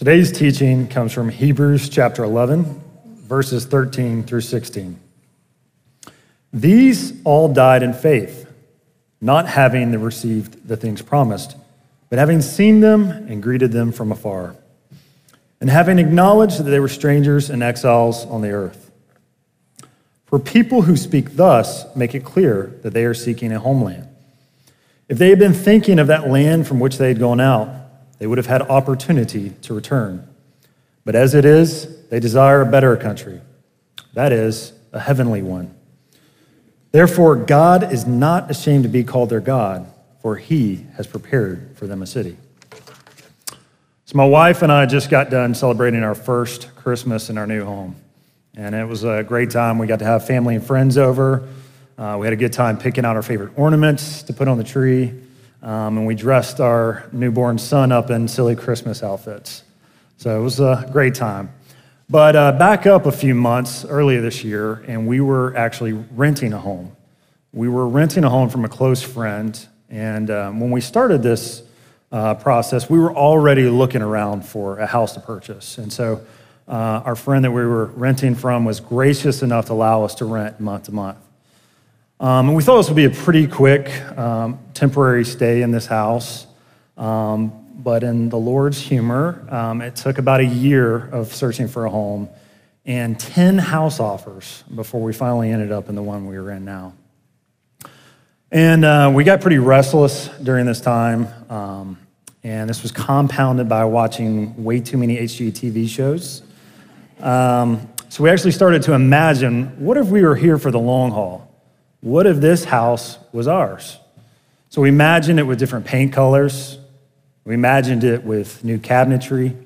Today's teaching comes from Hebrews chapter 11, verses 13 through 16. These all died in faith, not having received the things promised, but having seen them and greeted them from afar, and having acknowledged that they were strangers and exiles on the earth. For people who speak thus make it clear that they are seeking a homeland. If they had been thinking of that land from which they had gone out, they would have had opportunity to return. But as it is, they desire a better country, that is, a heavenly one. Therefore, God is not ashamed to be called their God, for he has prepared for them a city. So, my wife and I just got done celebrating our first Christmas in our new home. And it was a great time. We got to have family and friends over. Uh, we had a good time picking out our favorite ornaments to put on the tree. Um, and we dressed our newborn son up in silly Christmas outfits. So it was a great time. But uh, back up a few months earlier this year, and we were actually renting a home. We were renting a home from a close friend. And um, when we started this uh, process, we were already looking around for a house to purchase. And so uh, our friend that we were renting from was gracious enough to allow us to rent month to month. Um, and we thought this would be a pretty quick um, temporary stay in this house. Um, but in the Lord's humor, um, it took about a year of searching for a home and 10 house offers before we finally ended up in the one we are in now. And uh, we got pretty restless during this time. Um, and this was compounded by watching way too many HGTV shows. Um, so we actually started to imagine what if we were here for the long haul? What if this house was ours? So we imagined it with different paint colors. We imagined it with new cabinetry.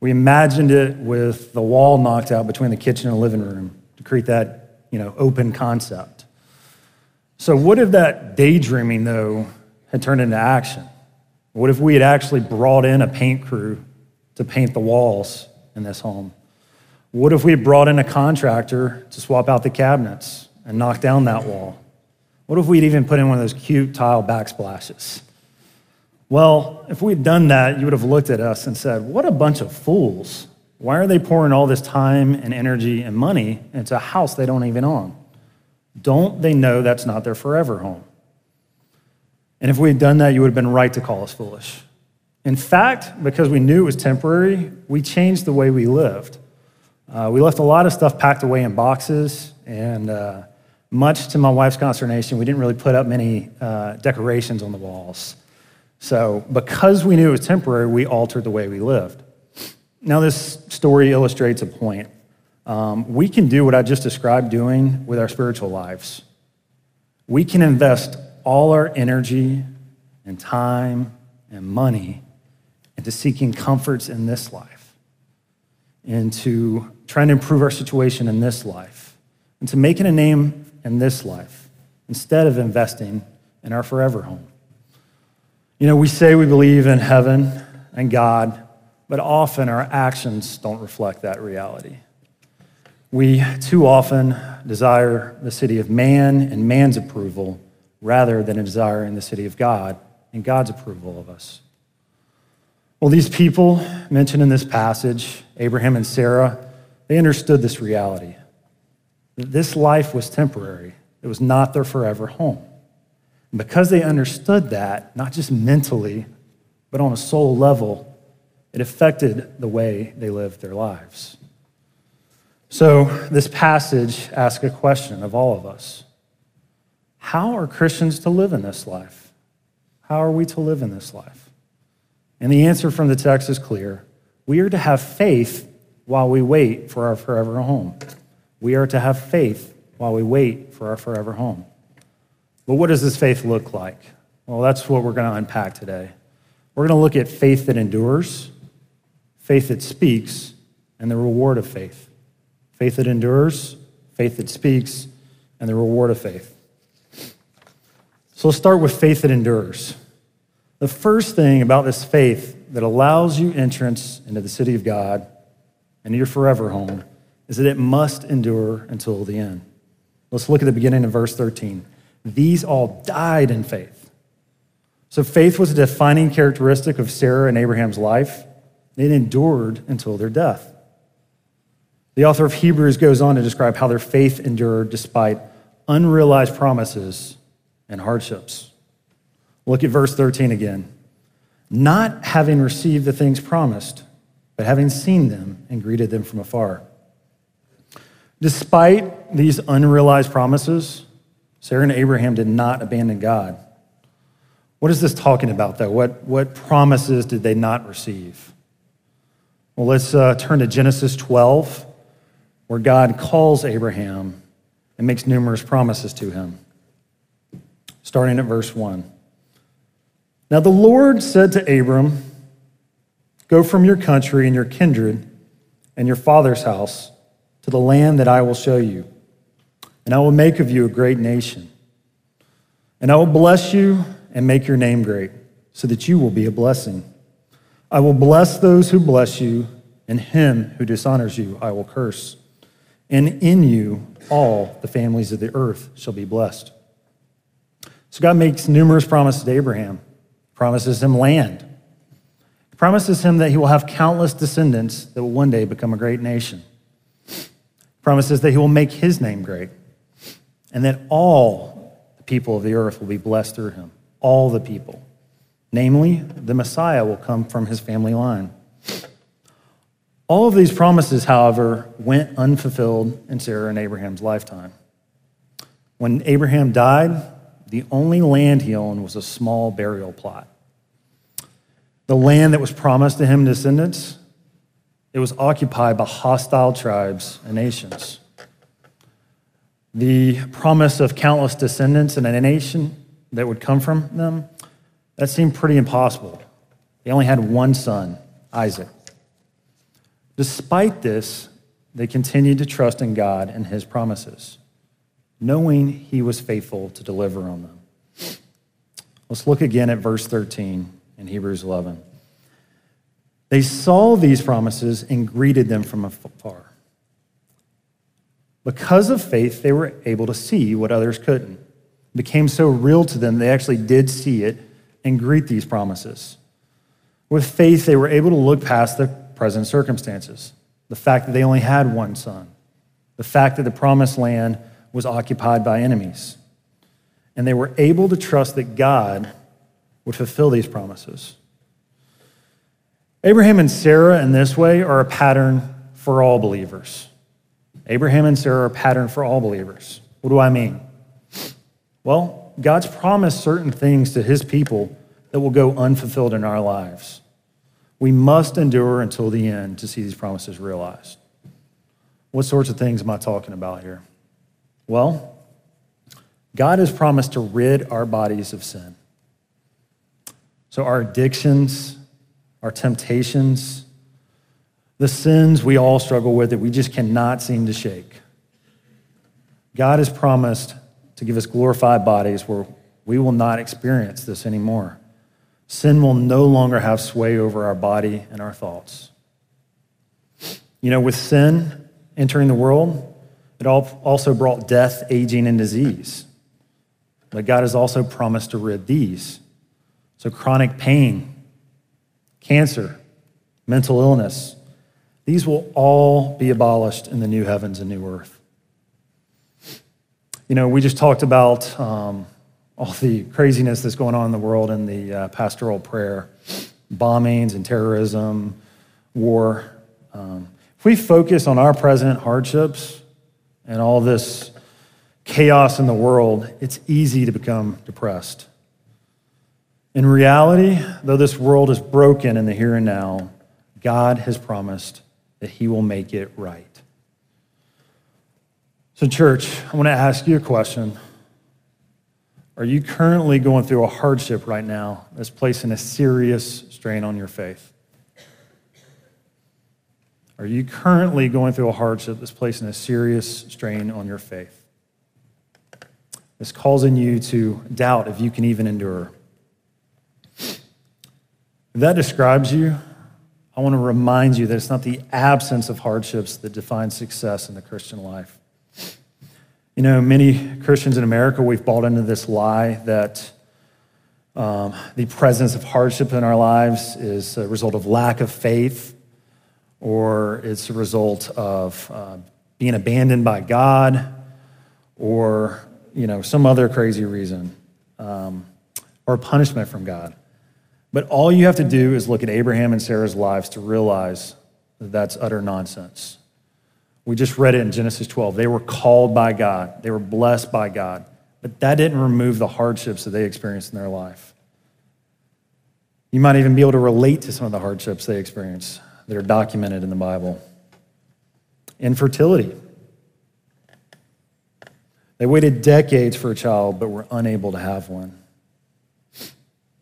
We imagined it with the wall knocked out between the kitchen and living room to create that, you know, open concept. So what if that daydreaming though had turned into action? What if we had actually brought in a paint crew to paint the walls in this home? What if we brought in a contractor to swap out the cabinets? And knock down that wall? What if we'd even put in one of those cute tile backsplashes? Well, if we'd done that, you would have looked at us and said, What a bunch of fools. Why are they pouring all this time and energy and money into a house they don't even own? Don't they know that's not their forever home? And if we had done that, you would have been right to call us foolish. In fact, because we knew it was temporary, we changed the way we lived. Uh, we left a lot of stuff packed away in boxes and uh, much to my wife's consternation, we didn't really put up many uh, decorations on the walls. So, because we knew it was temporary, we altered the way we lived. Now, this story illustrates a point. Um, we can do what I just described doing with our spiritual lives. We can invest all our energy and time and money into seeking comforts in this life, into trying to improve our situation in this life, and into making a name in this life instead of investing in our forever home. You know, we say we believe in heaven and God, but often our actions don't reflect that reality. We too often desire the city of man and man's approval rather than a desire in the city of God and God's approval of us. Well, these people mentioned in this passage, Abraham and Sarah, they understood this reality. This life was temporary, it was not their forever home. And because they understood that, not just mentally, but on a soul level, it affected the way they lived their lives. So, this passage asks a question of all of us How are Christians to live in this life? How are we to live in this life? And the answer from the text is clear. We are to have faith while we wait for our forever home. We are to have faith while we wait for our forever home. But what does this faith look like? Well, that's what we're going to unpack today. We're going to look at faith that endures, faith that speaks, and the reward of faith. Faith that endures, faith that speaks, and the reward of faith. So let's start with faith that endures. The first thing about this faith that allows you entrance into the city of God and your forever home is that it must endure until the end. Let's look at the beginning of verse 13. These all died in faith. So faith was a defining characteristic of Sarah and Abraham's life. It endured until their death. The author of Hebrews goes on to describe how their faith endured despite unrealized promises and hardships. Look at verse 13 again. Not having received the things promised, but having seen them and greeted them from afar. Despite these unrealized promises, Sarah and Abraham did not abandon God. What is this talking about, though? What, what promises did they not receive? Well, let's uh, turn to Genesis 12, where God calls Abraham and makes numerous promises to him. Starting at verse 1. Now the Lord said to Abram, Go from your country and your kindred and your father's house to the land that I will show you, and I will make of you a great nation. And I will bless you and make your name great, so that you will be a blessing. I will bless those who bless you, and him who dishonors you I will curse. And in you all the families of the earth shall be blessed. So God makes numerous promises to Abraham. Promises him land. Promises him that he will have countless descendants that will one day become a great nation. Promises that he will make his name great and that all the people of the earth will be blessed through him all the people. Namely, the Messiah will come from his family line. All of these promises, however, went unfulfilled in Sarah and Abraham's lifetime. When Abraham died, the only land he owned was a small burial plot. The land that was promised to him and descendants, it was occupied by hostile tribes and nations. The promise of countless descendants and a nation that would come from them, that seemed pretty impossible. They only had one son, Isaac. Despite this, they continued to trust in God and his promises, knowing he was faithful to deliver on them. Let's look again at verse 13 in Hebrews 11. They saw these promises and greeted them from afar. Because of faith, they were able to see what others couldn't became so real to them, they actually did see it and greet these promises. With faith, they were able to look past the present circumstances, the fact that they only had one son, the fact that the promised land was occupied by enemies. And they were able to trust that God would fulfill these promises. Abraham and Sarah, in this way, are a pattern for all believers. Abraham and Sarah are a pattern for all believers. What do I mean? Well, God's promised certain things to his people that will go unfulfilled in our lives. We must endure until the end to see these promises realized. What sorts of things am I talking about here? Well, God has promised to rid our bodies of sin. So, our addictions, our temptations, the sins we all struggle with that we just cannot seem to shake. God has promised to give us glorified bodies where we will not experience this anymore. Sin will no longer have sway over our body and our thoughts. You know, with sin entering the world, it also brought death, aging, and disease. But God has also promised to rid these. So, chronic pain, cancer, mental illness, these will all be abolished in the new heavens and new earth. You know, we just talked about um, all the craziness that's going on in the world in the uh, pastoral prayer bombings and terrorism, war. Um, if we focus on our present hardships and all this chaos in the world, it's easy to become depressed. In reality, though this world is broken in the here and now, God has promised that He will make it right. So, church, I want to ask you a question. Are you currently going through a hardship right now that's placing a serious strain on your faith? Are you currently going through a hardship that's placing a serious strain on your faith? It's causing you to doubt if you can even endure. If that describes you, I want to remind you that it's not the absence of hardships that defines success in the Christian life. You know, many Christians in America, we've bought into this lie that um, the presence of hardship in our lives is a result of lack of faith or it's a result of uh, being abandoned by God, or you know some other crazy reason, um, or punishment from God. But all you have to do is look at Abraham and Sarah's lives to realize that that's utter nonsense. We just read it in Genesis 12. They were called by God, they were blessed by God, but that didn't remove the hardships that they experienced in their life. You might even be able to relate to some of the hardships they experienced that are documented in the Bible. Infertility. They waited decades for a child, but were unable to have one.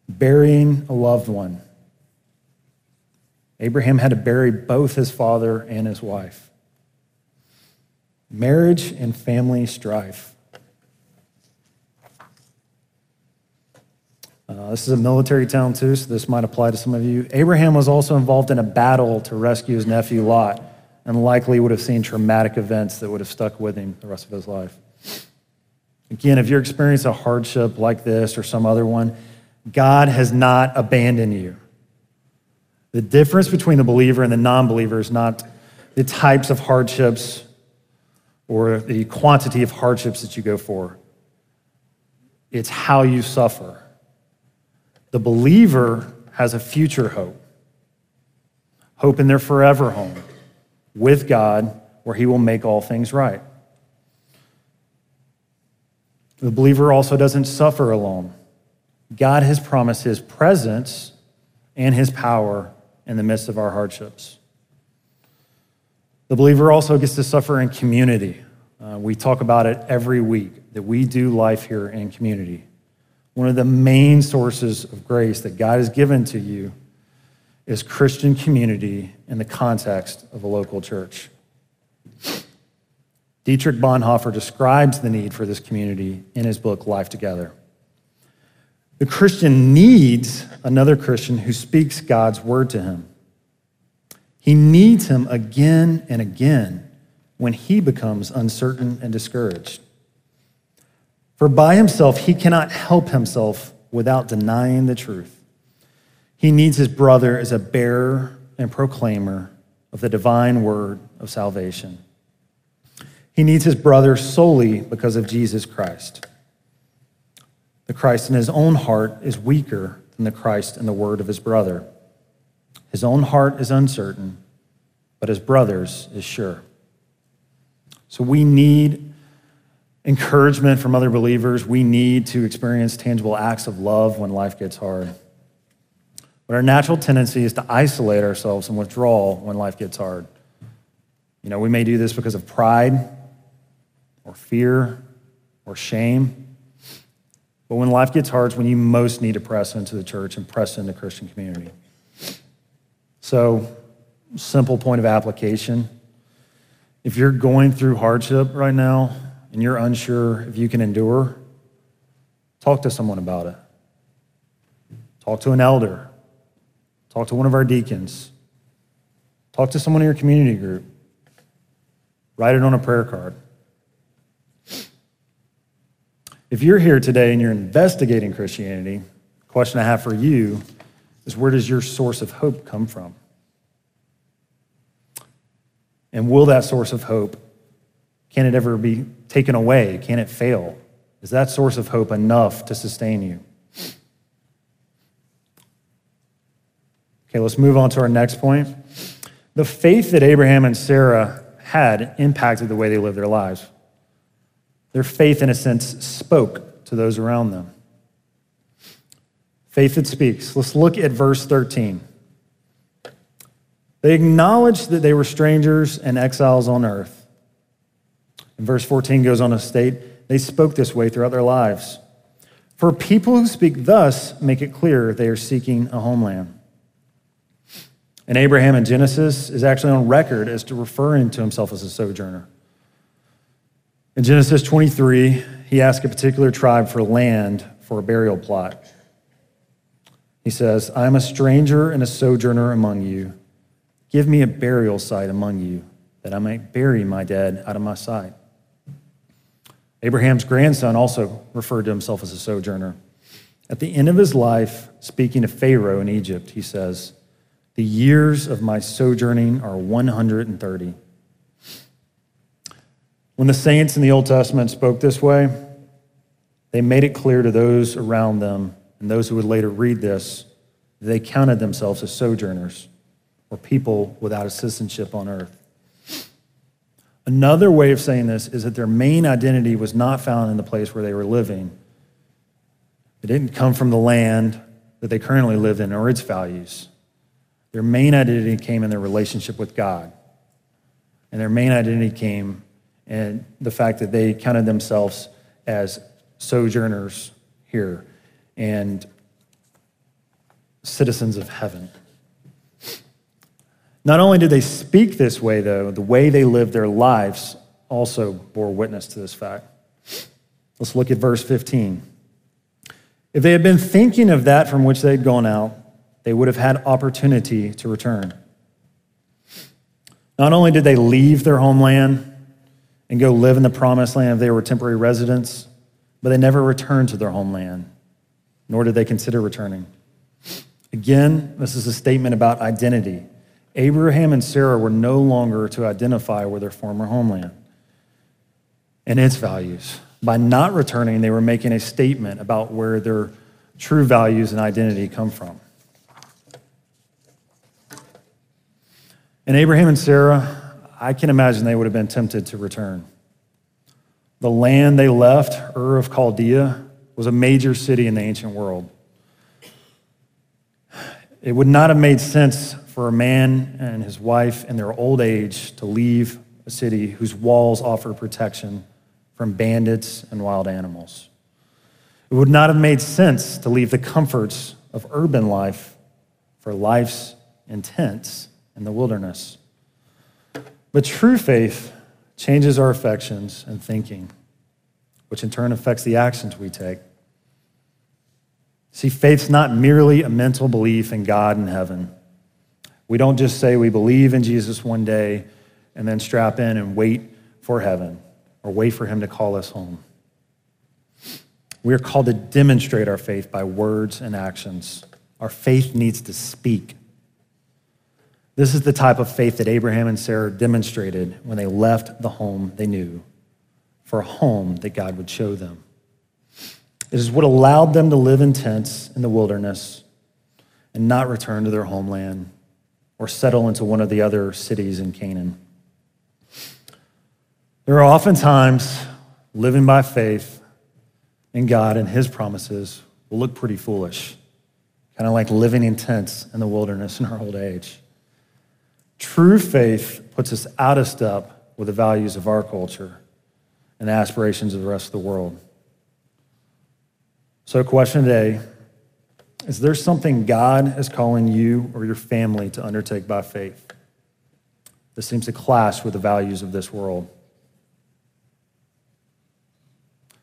Burying a loved one. Abraham had to bury both his father and his wife. Marriage and family strife. Uh, this is a military town, too, so this might apply to some of you. Abraham was also involved in a battle to rescue his nephew Lot and likely would have seen traumatic events that would have stuck with him the rest of his life. Again, if you're experiencing a hardship like this or some other one, God has not abandoned you. The difference between the believer and the non believer is not the types of hardships or the quantity of hardships that you go for, it's how you suffer. The believer has a future hope, hope in their forever home with God, where He will make all things right. The believer also doesn't suffer alone. God has promised His presence and His power in the midst of our hardships. The believer also gets to suffer in community. Uh, we talk about it every week that we do life here in community. One of the main sources of grace that God has given to you is Christian community in the context of a local church. Dietrich Bonhoeffer describes the need for this community in his book, Life Together. The Christian needs another Christian who speaks God's word to him. He needs him again and again when he becomes uncertain and discouraged. For by himself, he cannot help himself without denying the truth. He needs his brother as a bearer and proclaimer of the divine word of salvation. He needs his brother solely because of Jesus Christ. The Christ in his own heart is weaker than the Christ in the word of his brother. His own heart is uncertain, but his brother's is sure. So we need encouragement from other believers. We need to experience tangible acts of love when life gets hard. But our natural tendency is to isolate ourselves and withdraw when life gets hard. You know, we may do this because of pride or fear or shame. But when life gets hard, it's when you most need to press into the church and press into Christian community. So, simple point of application. If you're going through hardship right now, and you're unsure if you can endure, talk to someone about it. Talk to an elder. Talk to one of our deacons. Talk to someone in your community group. Write it on a prayer card. If you're here today and you're investigating Christianity, the question I have for you is where does your source of hope come from? And will that source of hope can it ever be taken away? Can it fail? Is that source of hope enough to sustain you? Okay, let's move on to our next point. The faith that Abraham and Sarah had impacted the way they lived their lives. Their faith, in a sense, spoke to those around them. Faith that speaks. Let's look at verse 13. They acknowledged that they were strangers and exiles on earth. And verse 14 goes on to state, they spoke this way throughout their lives. For people who speak thus make it clear they are seeking a homeland. And Abraham in Genesis is actually on record as to referring to himself as a sojourner. In Genesis 23, he asked a particular tribe for land for a burial plot. He says, I am a stranger and a sojourner among you. Give me a burial site among you, that I may bury my dead out of my sight. Abraham's grandson also referred to himself as a sojourner. At the end of his life, speaking to Pharaoh in Egypt, he says, The years of my sojourning are 130. When the saints in the Old Testament spoke this way, they made it clear to those around them and those who would later read this that they counted themselves as sojourners or people without a citizenship on earth. Another way of saying this is that their main identity was not found in the place where they were living. It didn't come from the land that they currently live in or its values. Their main identity came in their relationship with God. And their main identity came in the fact that they counted themselves as sojourners here and citizens of heaven. Not only did they speak this way, though, the way they lived their lives also bore witness to this fact. Let's look at verse 15. If they had been thinking of that from which they had gone out, they would have had opportunity to return. Not only did they leave their homeland and go live in the promised land if they were temporary residents, but they never returned to their homeland, nor did they consider returning. Again, this is a statement about identity. Abraham and Sarah were no longer to identify with their former homeland and its values. By not returning, they were making a statement about where their true values and identity come from. And Abraham and Sarah, I can imagine they would have been tempted to return. The land they left, Ur of Chaldea, was a major city in the ancient world. It would not have made sense for a man and his wife in their old age to leave a city whose walls offer protection from bandits and wild animals. It would not have made sense to leave the comforts of urban life for life's intense in the wilderness. But true faith changes our affections and thinking, which in turn affects the actions we take. See, faith's not merely a mental belief in God and heaven. We don't just say we believe in Jesus one day and then strap in and wait for heaven or wait for him to call us home. We are called to demonstrate our faith by words and actions. Our faith needs to speak. This is the type of faith that Abraham and Sarah demonstrated when they left the home they knew for a home that God would show them. It is what allowed them to live in tents in the wilderness and not return to their homeland or settle into one of the other cities in Canaan. There are oftentimes living by faith in God and His promises will look pretty foolish, kind of like living in tents in the wilderness in our old age. True faith puts us out of step with the values of our culture and aspirations of the rest of the world. So, question today is there something God is calling you or your family to undertake by faith that seems to clash with the values of this world?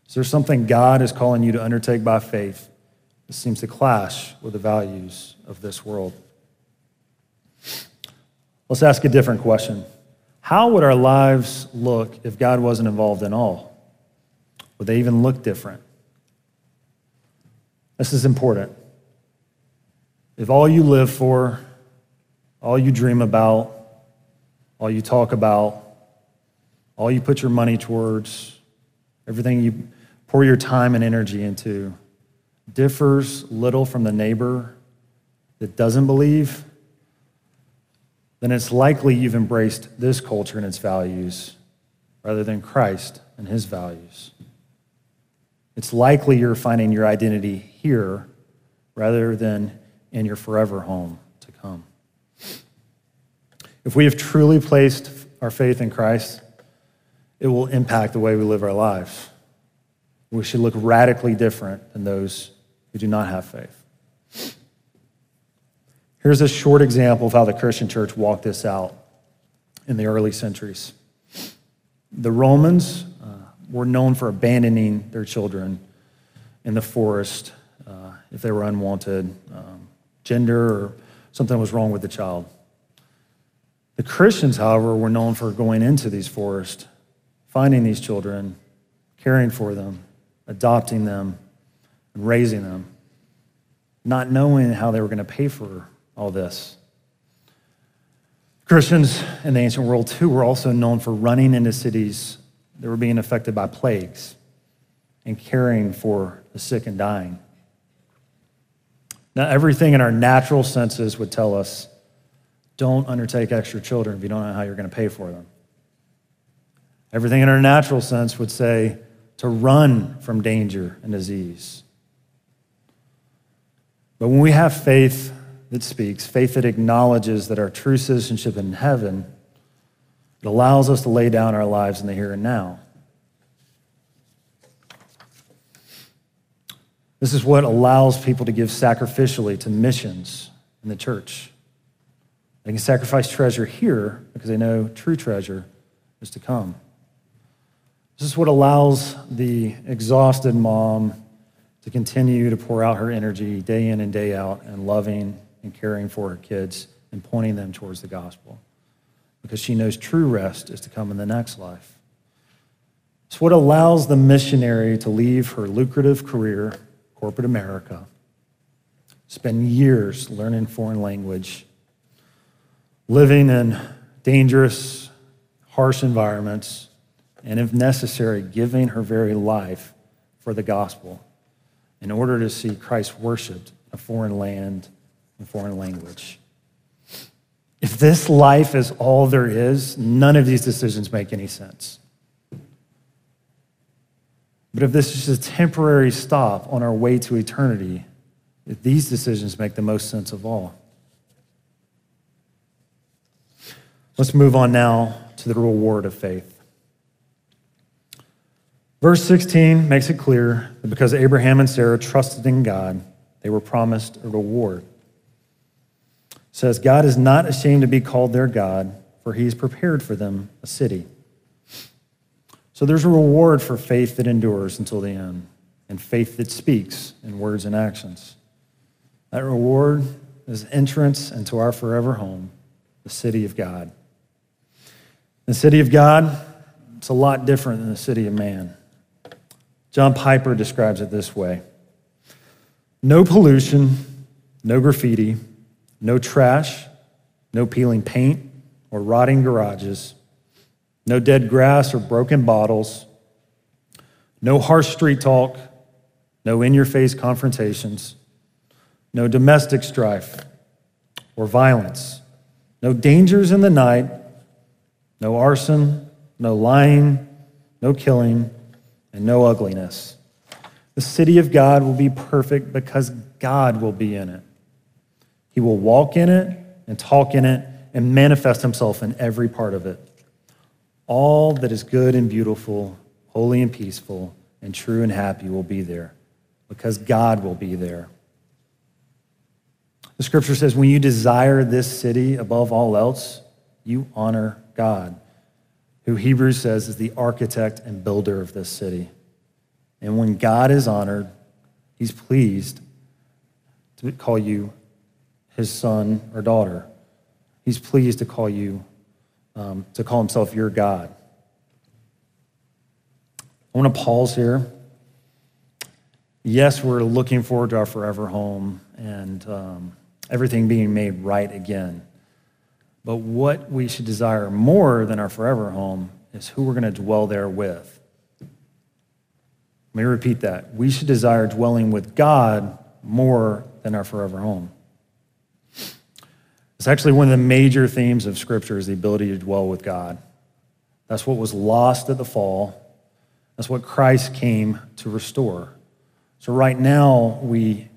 Is there something God is calling you to undertake by faith that seems to clash with the values of this world? Let's ask a different question. How would our lives look if God wasn't involved in all? Would they even look different? This is important. If all you live for, all you dream about, all you talk about, all you put your money towards, everything you pour your time and energy into differs little from the neighbor that doesn't believe, then it's likely you've embraced this culture and its values rather than Christ and his values. It's likely you're finding your identity here rather than in your forever home to come. If we have truly placed our faith in Christ, it will impact the way we live our lives. We should look radically different than those who do not have faith. Here's a short example of how the Christian church walked this out in the early centuries. The Romans uh, were known for abandoning their children in the forest uh, if they were unwanted, um, gender, or something was wrong with the child. The Christians, however, were known for going into these forests, finding these children, caring for them, adopting them, and raising them, not knowing how they were going to pay for all this. Christians in the ancient world, too, were also known for running into cities that were being affected by plagues and caring for the sick and dying. Now, everything in our natural senses would tell us don't undertake extra children if you don't know how you're going to pay for them. Everything in our natural sense would say to run from danger and disease. But when we have faith that speaks, faith that acknowledges that our true citizenship in heaven, it allows us to lay down our lives in the here and now. This is what allows people to give sacrificially to missions in the church. They can sacrifice treasure here because they know true treasure is to come. This is what allows the exhausted mom to continue to pour out her energy day in and day out and loving and caring for her kids and pointing them towards the gospel because she knows true rest is to come in the next life. It's what allows the missionary to leave her lucrative career corporate America, spend years learning foreign language, living in dangerous, harsh environments, and if necessary, giving her very life for the gospel in order to see Christ worshiped in a foreign land and foreign language. If this life is all there is, none of these decisions make any sense. But if this is just a temporary stop on our way to eternity, these decisions make the most sense of all. Let's move on now to the reward of faith. Verse 16 makes it clear that because Abraham and Sarah trusted in God, they were promised a reward. Says, God is not ashamed to be called their God, for he has prepared for them a city. So there's a reward for faith that endures until the end and faith that speaks in words and actions. That reward is entrance into our forever home, the city of God. The city of God, it's a lot different than the city of man. John Piper describes it this way no pollution, no graffiti, no trash, no peeling paint or rotting garages no dead grass or broken bottles, no harsh street talk, no in your face confrontations, no domestic strife or violence, no dangers in the night, no arson, no lying, no killing, and no ugliness. The city of God will be perfect because God will be in it. He will walk in it and talk in it and manifest himself in every part of it all that is good and beautiful, holy and peaceful, and true and happy will be there because God will be there. The scripture says, when you desire this city above all else, you honor God, who Hebrews says is the architect and builder of this city. And when God is honored, he's pleased to call you his son or daughter. He's pleased to call you um, to call himself your God. I want to pause here. Yes, we're looking forward to our forever home and um, everything being made right again. But what we should desire more than our forever home is who we're going to dwell there with. Let me repeat that. We should desire dwelling with God more than our forever home. It's actually one of the major themes of Scripture is the ability to dwell with God. That's what was lost at the fall. That's what Christ came to restore. So right now, we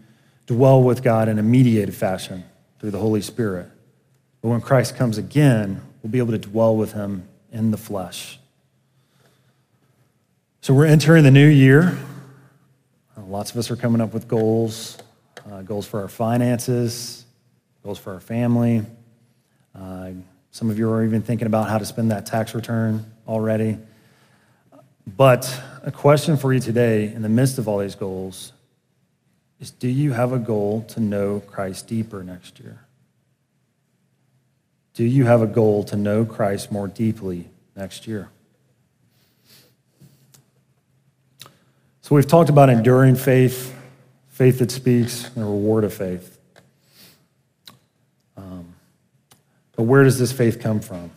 dwell with God in a mediated fashion through the Holy Spirit. But when Christ comes again, we'll be able to dwell with him in the flesh. So we're entering the new year. Lots of us are coming up with goals, uh, goals for our finances, goals for our family. Uh, some of you are even thinking about how to spend that tax return already. But a question for you today, in the midst of all these goals, is do you have a goal to know Christ deeper next year? Do you have a goal to know Christ more deeply next year? So we've talked about enduring faith, faith that speaks, and the reward of faith. But where does this faith come from?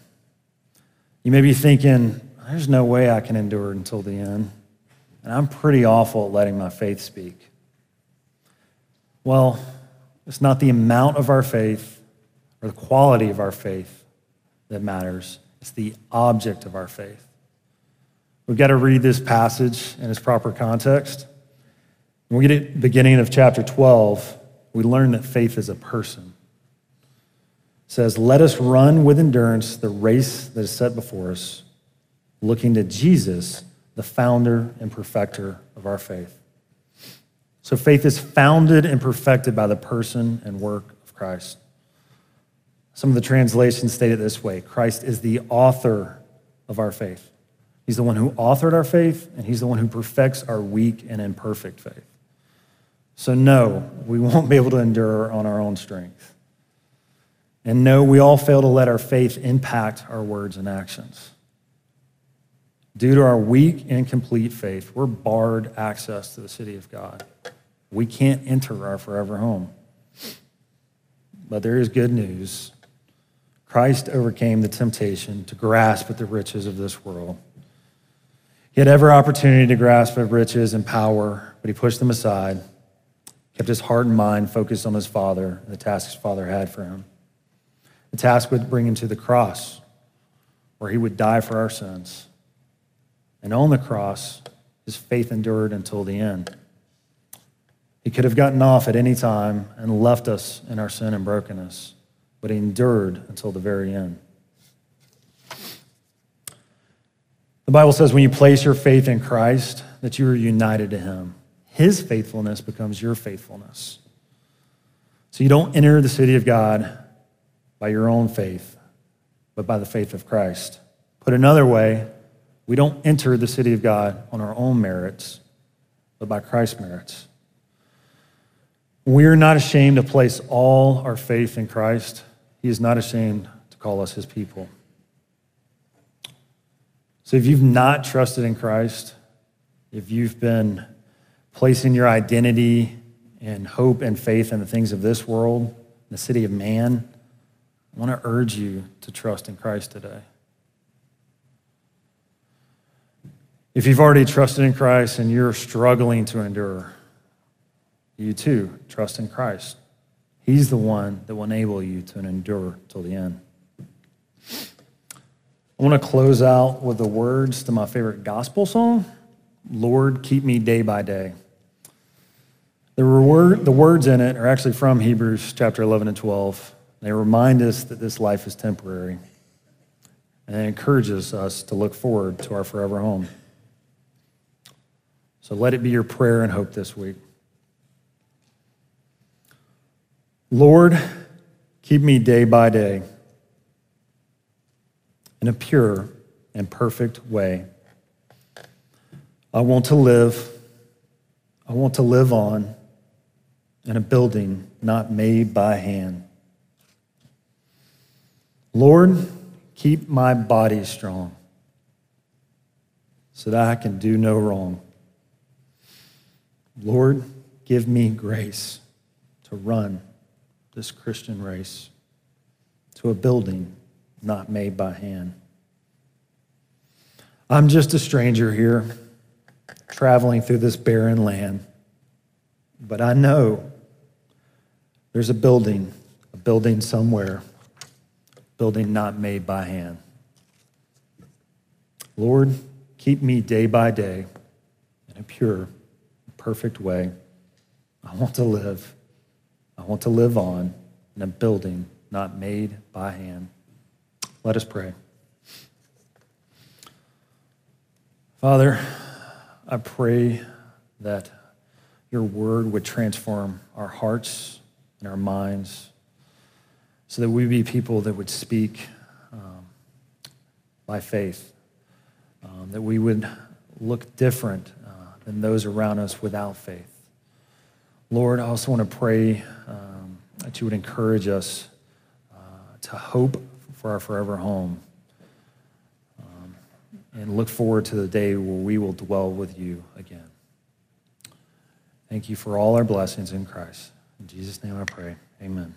You may be thinking, there's no way I can endure until the end. And I'm pretty awful at letting my faith speak. Well, it's not the amount of our faith or the quality of our faith that matters, it's the object of our faith. We've got to read this passage in its proper context. When we get to the beginning of chapter 12, we learn that faith is a person. Says, Let us run with endurance the race that is set before us, looking to Jesus, the founder and perfecter of our faith. So faith is founded and perfected by the person and work of Christ. Some of the translations state it this way Christ is the author of our faith. He's the one who authored our faith, and He's the one who perfects our weak and imperfect faith. So, no, we won't be able to endure on our own strength. And no, we all fail to let our faith impact our words and actions. Due to our weak, incomplete faith, we're barred access to the city of God. We can't enter our forever home. But there is good news. Christ overcame the temptation to grasp at the riches of this world. He had every opportunity to grasp at riches and power, but he pushed them aside, kept his heart and mind focused on his Father and the task his Father had for him. The task would bring him to the cross, where he would die for our sins. And on the cross, his faith endured until the end. He could have gotten off at any time and left us in our sin and brokenness, but he endured until the very end. The Bible says when you place your faith in Christ, that you are united to him. His faithfulness becomes your faithfulness. So you don't enter the city of God by your own faith, but by the faith of Christ. Put another way, we don't enter the city of God on our own merits, but by Christ's merits. We're not ashamed to place all our faith in Christ. He is not ashamed to call us his people. So if you've not trusted in Christ, if you've been placing your identity and hope and faith in the things of this world, the city of man, I want to urge you to trust in Christ today. If you've already trusted in Christ and you're struggling to endure, you too trust in Christ. He's the one that will enable you to endure till the end. I want to close out with the words to my favorite gospel song Lord, keep me day by day. The, word, the words in it are actually from Hebrews chapter 11 and 12. They remind us that this life is temporary, and it encourages us to look forward to our forever home. So let it be your prayer and hope this week. Lord, keep me day by day in a pure and perfect way. I want to live. I want to live on in a building not made by hand. Lord, keep my body strong so that I can do no wrong. Lord, give me grace to run this Christian race to a building not made by hand. I'm just a stranger here, traveling through this barren land, but I know there's a building, a building somewhere, building not made by hand. Lord, keep me day by day in a pure, perfect way. I want to live I want to live on in a building not made by hand. Let us pray. Father, I pray that your word would transform our hearts and our minds so that we be people that would speak um, by faith, um, that we would look different uh, than those around us without faith. Lord, I also want to pray um, that you would encourage us uh, to hope for our forever home um, and look forward to the day where we will dwell with you again. Thank you for all our blessings in Christ. In Jesus' name I pray. Amen.